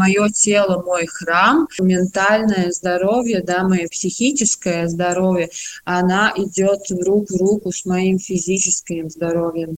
Мое тело, мой храм, ментальное здоровье, да, мое психическое здоровье, она идет рук в руку с моим физическим здоровьем.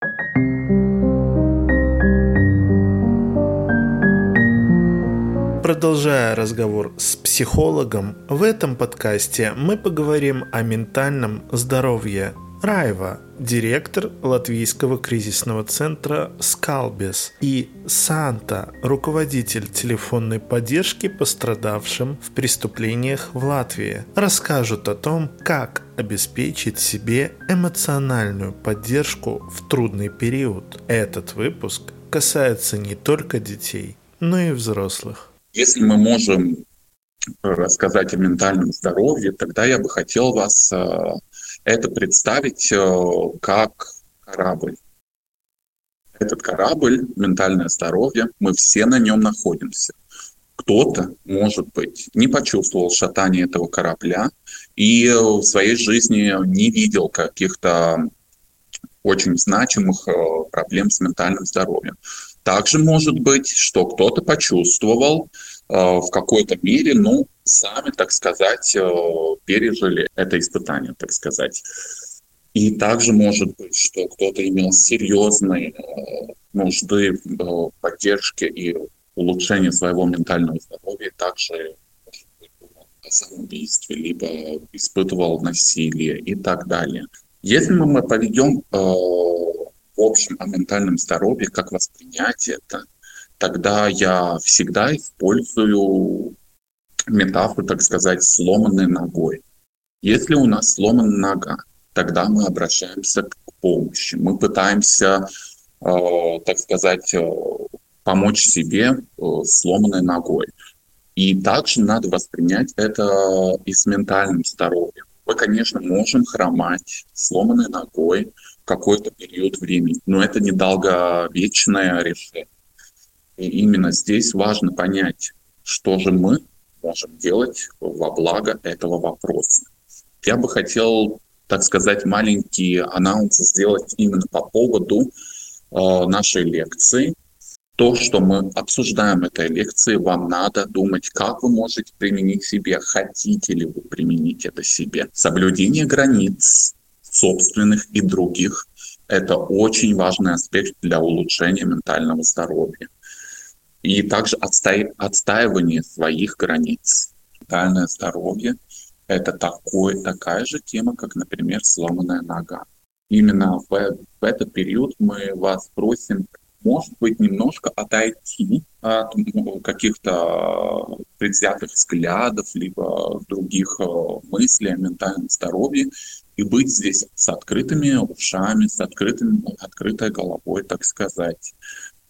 Продолжая разговор с психологом, в этом подкасте мы поговорим о ментальном здоровье. Раева, директор латвийского кризисного центра «Скалбес», и Санта, руководитель телефонной поддержки пострадавшим в преступлениях в Латвии, расскажут о том, как обеспечить себе эмоциональную поддержку в трудный период. Этот выпуск касается не только детей, но и взрослых. Если мы можем рассказать о ментальном здоровье, тогда я бы хотел вас э, это представить э, как корабль. Этот корабль, ментальное здоровье, мы все на нем находимся. Кто-то, может быть, не почувствовал шатание этого корабля и в своей жизни не видел каких-то очень значимых э, проблем с ментальным здоровьем. Также может быть, что кто-то почувствовал э, в какой-то мере, ну, сами, так сказать, э, пережили это испытание, так сказать. И также может быть, что кто-то имел серьезные э, нужды в э, поддержке и улучшении своего ментального здоровья, также о самоубийстве, либо испытывал насилие и так далее. Если мы поведем в общем о ментальном здоровье, как воспринять это, тогда я всегда использую метафору, так сказать, сломанной ногой. Если у нас сломана нога, тогда мы обращаемся к помощи. Мы пытаемся, э, так сказать, э, помочь себе э, сломанной ногой. И также надо воспринять это и с ментальным здоровьем. Мы, конечно, можем хромать сломанной ногой, какой-то период времени. Но это недолговечное решение. И именно здесь важно понять, что же мы можем делать во благо этого вопроса. Я бы хотел, так сказать, маленький анонс сделать именно по поводу э, нашей лекции. То, что мы обсуждаем этой лекции, вам надо думать, как вы можете применить себе, хотите ли вы применить это себе. Соблюдение границ, собственных и других. Это очень важный аспект для улучшения ментального здоровья. И также отстай, отстаивание своих границ. Ментальное здоровье – это такой, такая же тема, как, например, сломанная нога. Именно в, в этот период мы вас просим может быть, немножко отойти от каких-то предвзятых взглядов, либо других э, мыслей о ментальном здоровье, и быть здесь с открытыми ушами, с открытым, открытой головой, так сказать.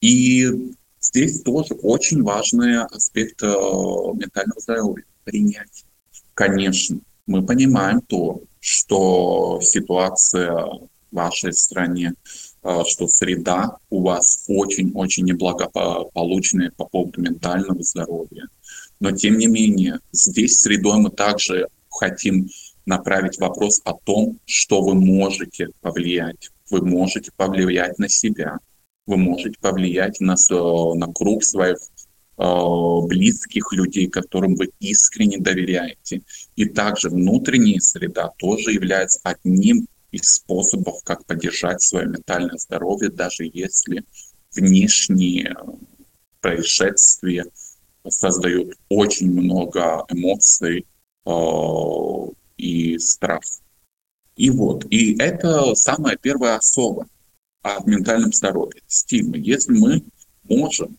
И здесь тоже очень важный аспект э, ментального здоровья – принять. Конечно, мы понимаем то, что ситуация в вашей стране Э, что среда у вас очень-очень неблагополучная по поводу ментального здоровья. Но тем не менее, здесь средой мы также хотим направить вопрос о том, что вы можете повлиять. Вы можете повлиять на себя, вы можете повлиять на, на круг своих э, близких людей, которым вы искренне доверяете. И также внутренняя среда тоже является одним из способов, как поддержать свое ментальное здоровье, даже если внешние происшествия создают очень много эмоций э, и страх. И вот, и это самая первая особа о ментальном здоровье, стигма. Если мы можем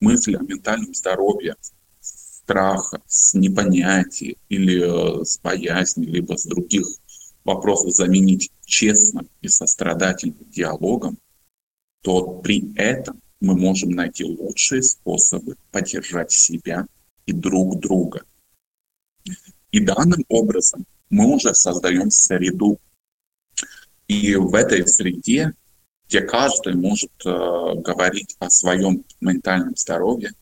мысли о ментальном здоровье страха, с непонятия или с боязнью, либо с других вопросов заменить честным и сострадательным диалогом, то при этом мы можем найти лучшие способы поддержать себя и друг друга. И данным образом мы уже создаем среду. И в этой среде, где каждый может э, говорить о своем ментальном здоровье,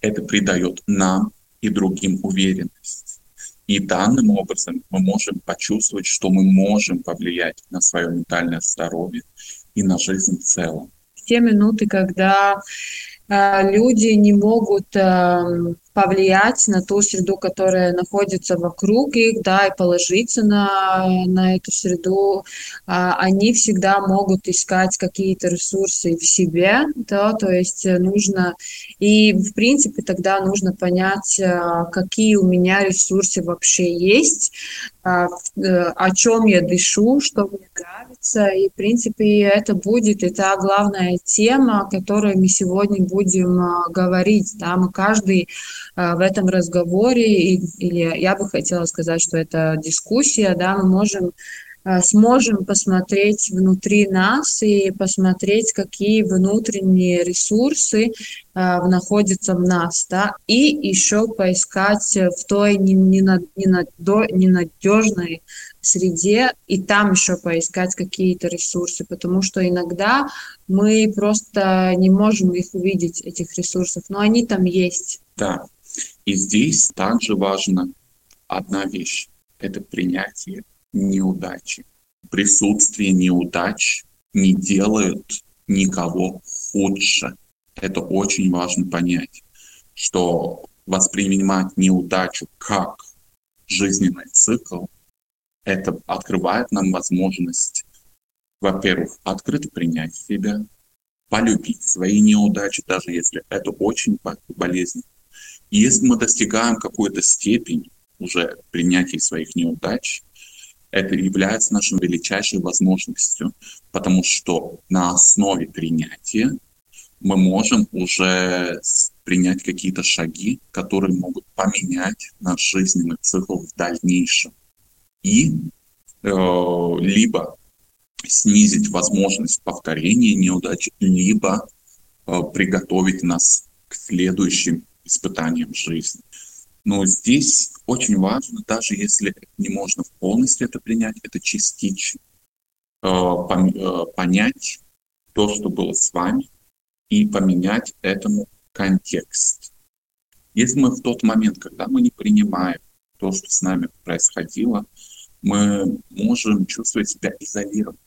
это придает нам и другим уверенность. И данным образом мы можем почувствовать, что мы можем повлиять на свое ментальное здоровье и на жизнь в целом. Те минуты, когда люди не могут эм, повлиять на ту среду, которая находится вокруг их, да, и положиться на, на эту среду, а, они всегда могут искать какие-то ресурсы в себе, да, то есть нужно, и в принципе тогда нужно понять, а, какие у меня ресурсы вообще есть, а, э, о чем я дышу, что мне нравится, и в принципе это будет, это главная тема, о которой мы сегодня будем говорить, да, мы каждый в этом разговоре, или я бы хотела сказать, что это дискуссия, да, мы можем а, сможем посмотреть внутри нас и посмотреть, какие внутренние ресурсы а, находятся в нас, да, и еще поискать в той ненадежной среде и там еще поискать какие-то ресурсы, потому что иногда мы просто не можем их увидеть, этих ресурсов, но они там есть. Да, и здесь также важна одна вещь – это принятие неудачи. Присутствие неудач не делают никого худше. Это очень важно понять, что воспринимать неудачу как жизненный цикл, это открывает нам возможность, во-первых, открыто принять себя, полюбить свои неудачи, даже если это очень болезненно, если мы достигаем какой-то степени уже принятия своих неудач, это является нашей величайшей возможностью, потому что на основе принятия мы можем уже принять какие-то шаги, которые могут поменять наш жизненный цикл в дальнейшем. И э, либо снизить возможность повторения неудач, либо э, приготовить нас к следующим испытанием жизни. Но здесь очень важно, даже если не можно полностью это принять, это частично э, э, понять то, что было с вами, и поменять этому контекст. Если мы в тот момент, когда мы не принимаем то, что с нами происходило, мы можем чувствовать себя изолированными,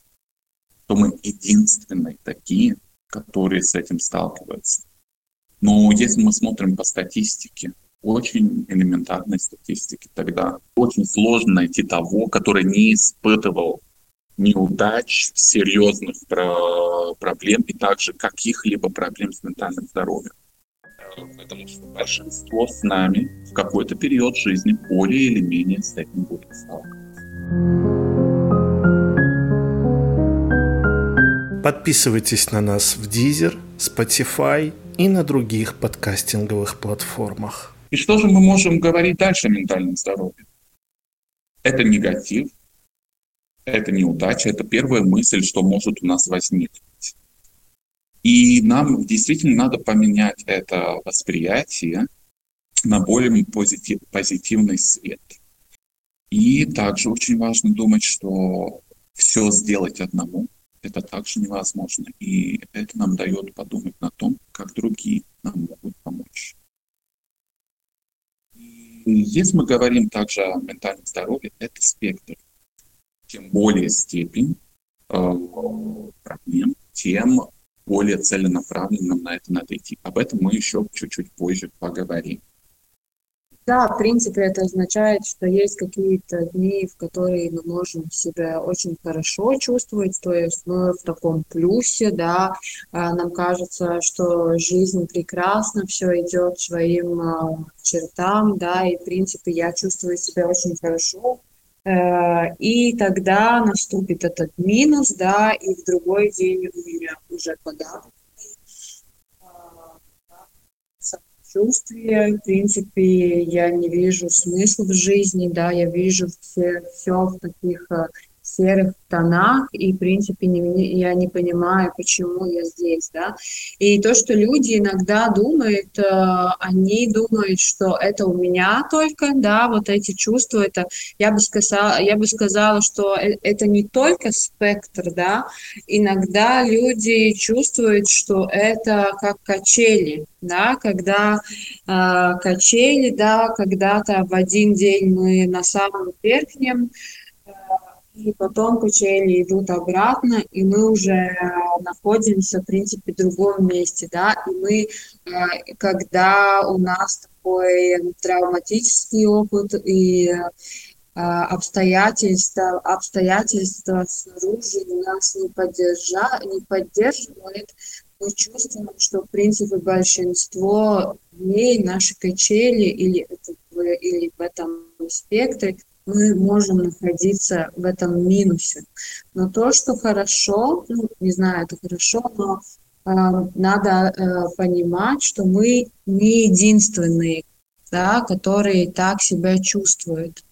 то мы единственные такие, которые с этим сталкиваются. Но если мы смотрим по статистике, очень элементарной статистике, тогда очень сложно найти того, который не испытывал неудач, серьезных про проблем и также каких-либо проблем с ментальным здоровьем. Потому что большинство с нами в какой-то период жизни более или менее с этим будет сталкиваться. Подписывайтесь на нас в Deezer, Spotify и на других подкастинговых платформах. И что же мы можем говорить дальше о ментальном здоровье? Это негатив, это неудача, это первая мысль, что может у нас возникнуть. И нам действительно надо поменять это восприятие на более позитив, позитивный свет. И также очень важно думать, что все сделать одному это также невозможно. И это нам дает подумать на том, как другие нам могут помочь. И если мы говорим также о ментальном здоровье, это спектр. Чем более степень э, проблем, тем более целенаправленно нам на это надо идти. Об этом мы еще чуть-чуть позже поговорим. Да, в принципе, это означает, что есть какие-то дни, в которые мы можем себя очень хорошо чувствовать, то есть мы в таком плюсе, да, а, нам кажется, что жизнь прекрасна, все идет своим а, чертам, да, и, в принципе, я чувствую себя очень хорошо, э, и тогда наступит этот минус, да, и в другой день у меня уже подавлен чувстве. В принципе, я не вижу смысла в жизни, да, я вижу все, все в таких э, серых тонах, и, в принципе, не, я не понимаю, почему я здесь, да. И то, что люди иногда думают, э, они думают, что это у меня только, да, вот эти чувства, это, я бы сказала, я бы сказала, что э, это не только спектр, да, иногда люди чувствуют, что это как качели, да, когда э, качели, да, когда-то в один день мы на самом верхнем, и потом качели идут обратно, и мы уже находимся, в принципе, в другом месте, да, и мы, э, когда у нас такой травматический опыт и э, обстоятельства, обстоятельства снаружи нас не, поддержа, не поддерживают, мы чувствуем, что, в принципе, большинство дней наши качели или, или в этом спектре мы можем находиться в этом минусе. Но то, что хорошо, ну, не знаю, это хорошо, но э, надо э, понимать, что мы не единственные, да, которые так себя чувствуют.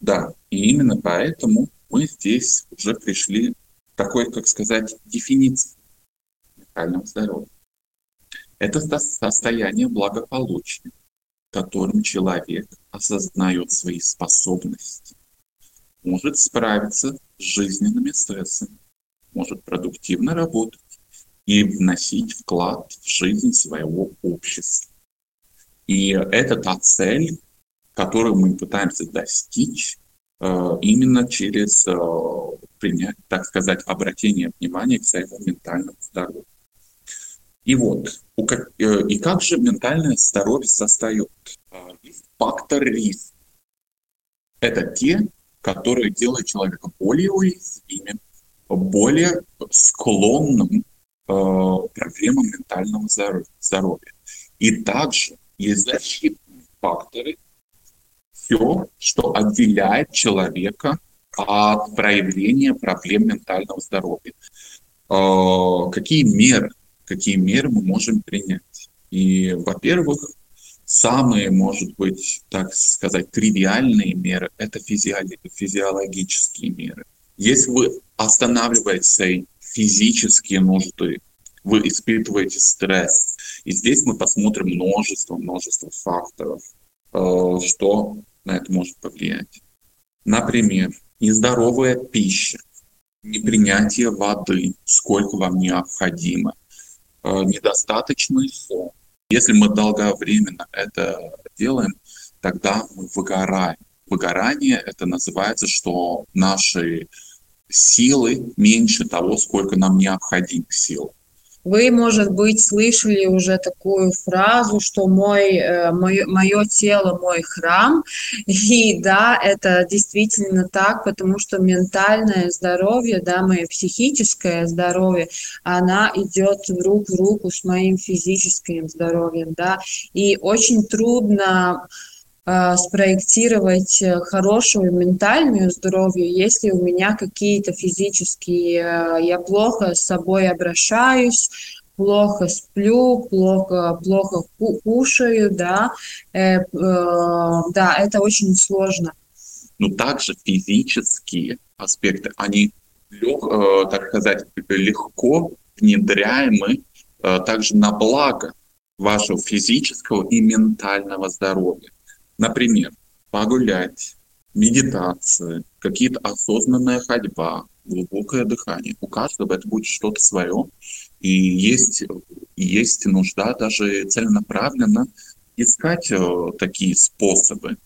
Да, и именно поэтому мы здесь уже пришли к такой, как сказать, дефиниции ментального здоровья. Это состояние благополучия, которым человек осознает свои способности, может справиться с жизненными стрессами, может продуктивно работать и вносить вклад в жизнь своего общества. И это та цель, которую мы пытаемся достичь э, именно через э, принять, так сказать, обратение внимания к своему ментальному здоровью. И вот, э, и как же ментальное здоровье состоит? Есть фактор риска. Это те, которые делают человека более уязвимым, более склонным к проблемам ментального здоровья. И также есть защитные факторы, все, что отделяет человека от проявления проблем ментального здоровья. Э, какие меры, какие меры мы можем принять? И, во-первых, самые, может быть, так сказать, тривиальные меры – это физиологические меры. Если вы останавливаете физические нужды, вы испытываете стресс. И здесь мы посмотрим множество, множество факторов, э, что на это может повлиять. Например, нездоровая пища, непринятие воды, сколько вам необходимо, недостаточный сон. Если мы долговременно это делаем, тогда мы выгораем. Выгорание это называется, что наши силы меньше того, сколько нам необходимо сил. Вы, может быть, слышали уже такую фразу, что мой, э, мое, мое тело мой храм. И да, это действительно так, потому что ментальное здоровье, да, мое психическое здоровье, она идет рук в руку с моим физическим здоровьем, да. И очень трудно спроектировать хорошую ментальную здоровье, если у меня какие-то физические, э, я плохо с собой обращаюсь, плохо сплю, плохо, плохо кушаю, да, э, э, да, это очень сложно. Но также физические аспекты, они, лег, э, так сказать, легко внедряемы э, также на благо вашего физического и ментального здоровья. Например, погулять, медитация, какие-то осознанная ходьба, глубокое дыхание. У каждого это будет что-то свое. И есть, есть нужда даже целенаправленно искать э, такие способы.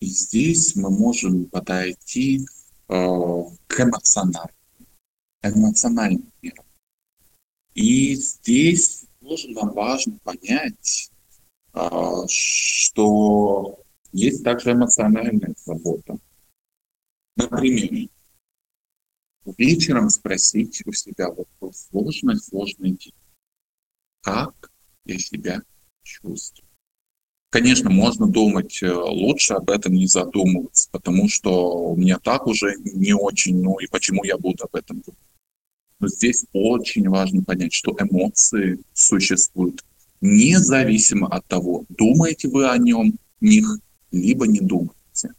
И здесь мы можем подойти э, к эмоциональным, эмоциональным мирам. И здесь тоже нам важно понять, э, что есть также эмоциональная забота. Например, вечером спросить у себя вот сложный, сложный день. Как я себя чувствую? Конечно, можно думать, э, лучше об этом не задумываться, потому что у меня так уже не очень, ну и почему я буду об этом думать. Но здесь очень важно понять, что эмоции существуют независимо от того, думаете вы о нем, них, либо не думаете.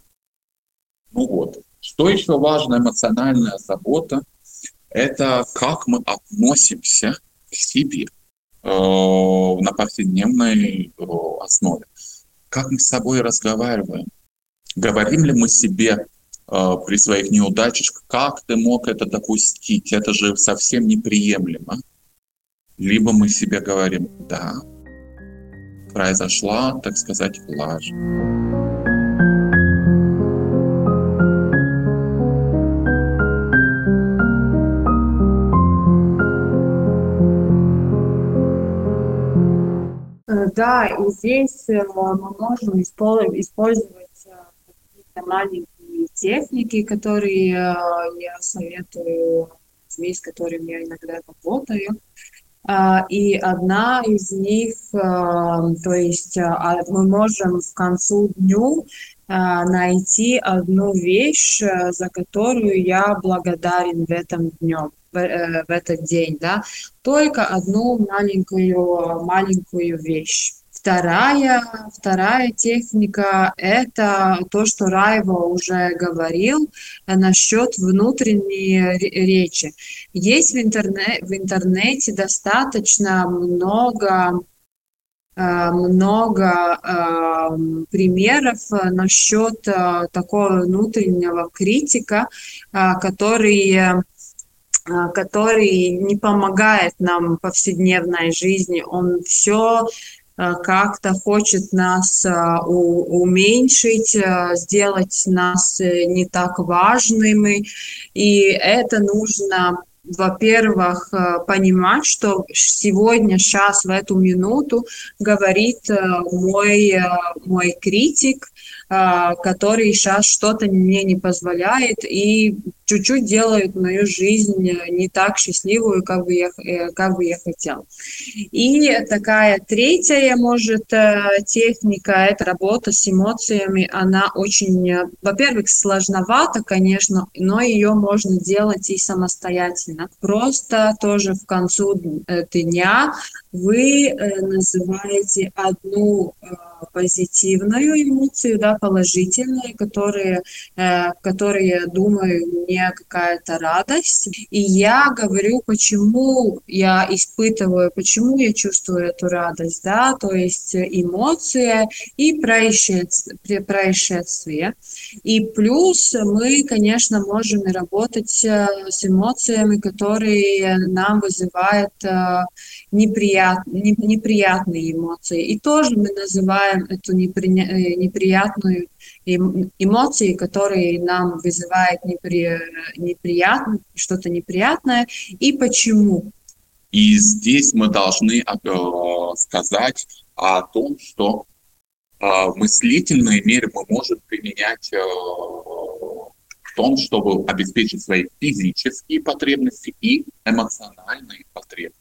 Ну вот, что еще важно, эмоциональная забота, это как мы относимся к себе э, на повседневной э, основе. Как мы с собой разговариваем. Говорим ли мы себе э, при своих неудачах, как ты мог это допустить, это же совсем неприемлемо. Либо мы себе говорим, да, произошла, так сказать, лажа. Э, да, и здесь э, мы можем использовать э, какие-то маленькие техники, которые я советую здесь, которыми я иногда работаю. А, и одна из них, а, то есть а, мы можем в концу дню найти одну вещь, за которую я благодарен в этом днем э, в этот день, да, только одну маленькую маленькую вещь. Вторая, вторая техника – это то, что Райво уже говорил э, насчет внутренней речи. Есть в, интернет, в интернете достаточно много э, много э, примеров насчет э, такого внутреннего критика, э, который э, который не помогает нам в повседневной жизни. Он все как-то хочет нас э, уменьшить, э, сделать нас не так важными. И это нужно во-первых, понимать, что сегодня, сейчас, в эту минуту говорит мой, мой критик, который сейчас что-то мне не позволяет и чуть-чуть делают мою жизнь не так счастливую, как бы я, э, как бы я хотел. И такая третья, может, э, техника – это работа с эмоциями. Она очень, во-первых, сложновата, конечно, но ее можно делать и самостоятельно. Просто тоже в концу э, дня вы называете одну позитивную эмоцию, да, положительную, которые, которые, думаю, мне какая-то радость. И я говорю, почему я испытываю, почему я чувствую эту радость, да, то есть эмоция и происшествие. И плюс мы, конечно, можем работать э, с эмоциями, которые нам вызывают неприят, неприятные эмоции. И тоже мы называем эту э, неприятную эмоции, которые нам вызывают непри, неприятно, что-то неприятное, и почему. И здесь мы должны э, сказать о том, что э, мыслительные меры мы можем применять в том, чтобы обеспечить свои физические потребности и эмоциональные потребности.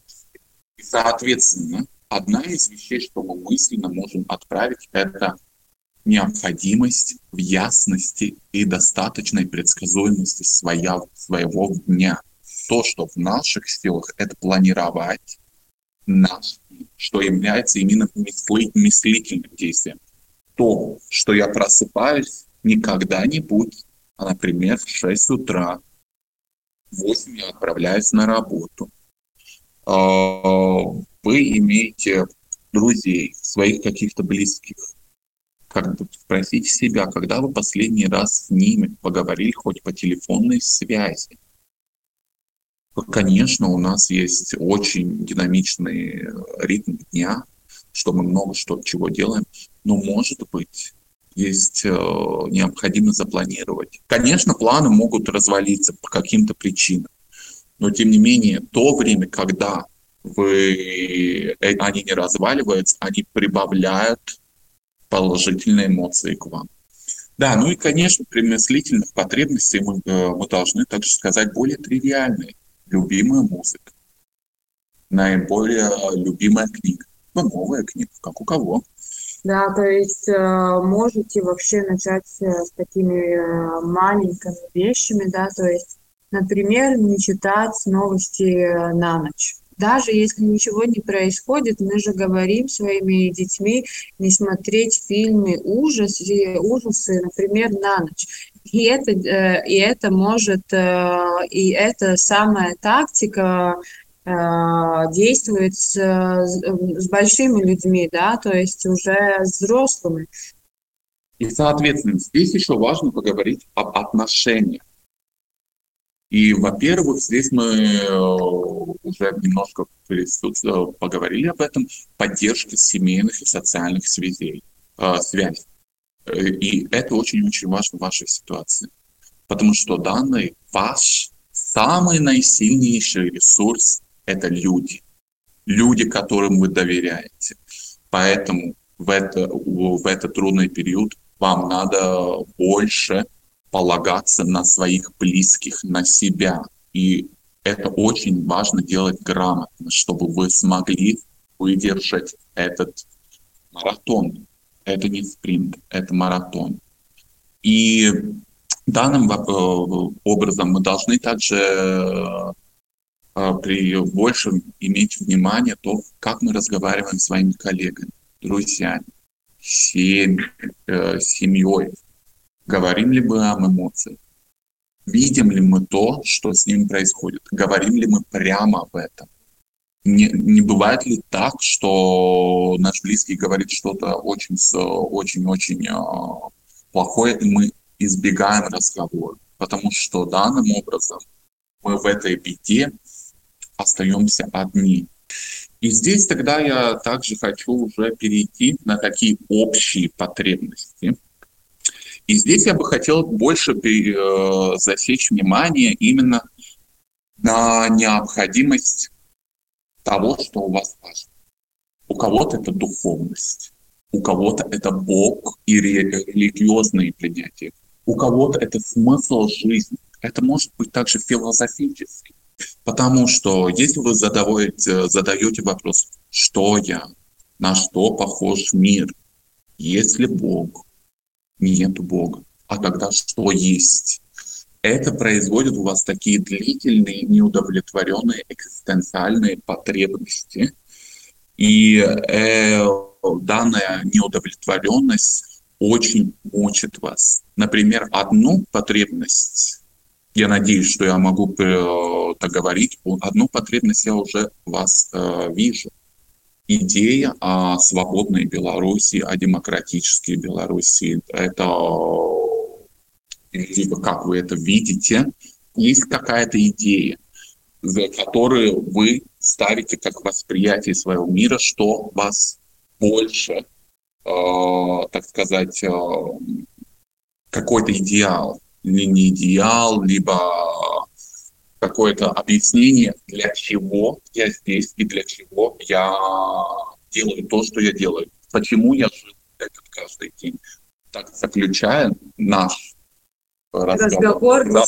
Соответственно, одна из вещей, что мы мысленно можем отправить, это необходимость в ясности и достаточной предсказуемости своя, своего дня. То, что в наших силах, это планировать наш что является именно мысли, мыслительным действием. То, что я просыпаюсь не когда-нибудь, а, например, в 6 утра, в 8 я отправляюсь на работу. А, вы имеете друзей, своих каких-то близких, как бы спросите себя, когда вы последний раз с ними поговорили хоть по телефонной связи. Конечно, у нас есть очень динамичный ритм дня, что мы много что чего делаем, но может быть есть э, необходимо запланировать. Конечно, планы могут развалиться по каким-то причинам, но тем не менее то время, когда вы, э, они не разваливаются, они прибавляют положительные эмоции к вам. Да, ну и, конечно, при мыслительных потребностях мы, э, мы должны также сказать более тривиальные. Любимая музыка, наиболее любимая книга, ну, новая книга, как у кого. Да, то есть э, можете вообще начать э, с такими маленькими вещами, да, то есть, например, не читать новости на ночь даже если ничего не происходит, мы же говорим своими детьми не смотреть фильмы ужасы, ужасы, например, на ночь. И это, э, и это может, э, и это самая тактика э, действует с, с большими людьми, да, то есть уже взрослыми. И, соответственно, здесь еще важно поговорить об отношениях. И, во-первых, здесь мы э, уже немножко поговорили об этом, поддержке семейных и социальных связей, э, связей. Э, и это очень-очень важно в вашей ситуации. Потому что данный ваш самый наисильнейший ресурс – это люди. Люди, которым вы доверяете. Поэтому в, это, в этот трудный период вам надо больше полагаться на своих близких, на себя. И это очень важно делать грамотно, чтобы вы смогли выдержать этот маратон. Это не спринт, это маратон. И данным э, образом мы должны также э, при большем иметь внимание то, как мы разговариваем с своими коллегами, друзьями, семь, э, семьей. Говорим ли мы об эмоциях? Видим ли мы то, что с ними происходит? Говорим ли мы прямо об этом? Не, не бывает ли так, что наш близкий говорит что-то очень, очень, очень э, плохое, и мы избегаем разговора, потому что данным образом мы в этой беде остаемся одни. И здесь тогда я также хочу уже перейти на такие общие потребности. И здесь я бы хотел больше э, засечь внимание именно на необходимость того, что у вас важно. У кого-то это духовность, у кого-то это Бог и религиозные принятия, у кого-то это смысл жизни. Это может быть также философический. Потому что если вы задаете, задаете вопрос, что я, на что похож мир, есть ли Бог, нет Бога, а тогда что есть? Это производит у вас такие длительные, неудовлетворенные экзистенциальные потребности. И э, данная неудовлетворенность очень мучит вас. Например, одну потребность я надеюсь, что я могу э, так говорить. Одну потребность я уже вас э, вижу. Идея о свободной Беларуси, о демократической Беларуси, это, как вы это видите, есть какая-то идея, за которую вы ставите как восприятие своего мира, что вас больше, э, так сказать, э, какой-то идеал или не идеал, либо какое-то объяснение, для чего я здесь и для чего я делаю то, что я делаю. Почему я живу этот каждый день. Так заключая наш разговор. разговор да.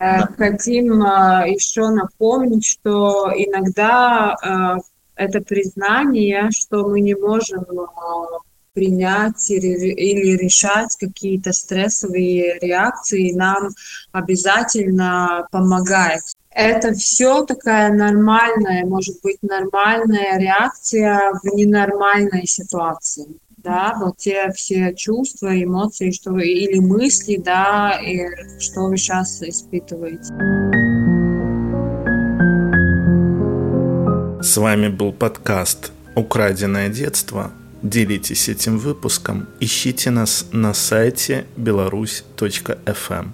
Э, хотим э, еще напомнить, что иногда э, это признание, что мы не можем принять или решать какие-то стрессовые реакции нам обязательно помогает. Это все такая нормальная, может быть, нормальная реакция в ненормальной ситуации. Да, вот те все чувства, эмоции, что вы, или мысли, да, и что вы сейчас испытываете. С вами был подкаст «Украденное детство» Делитесь этим выпуском, ищите нас на сайте беларусь.фм.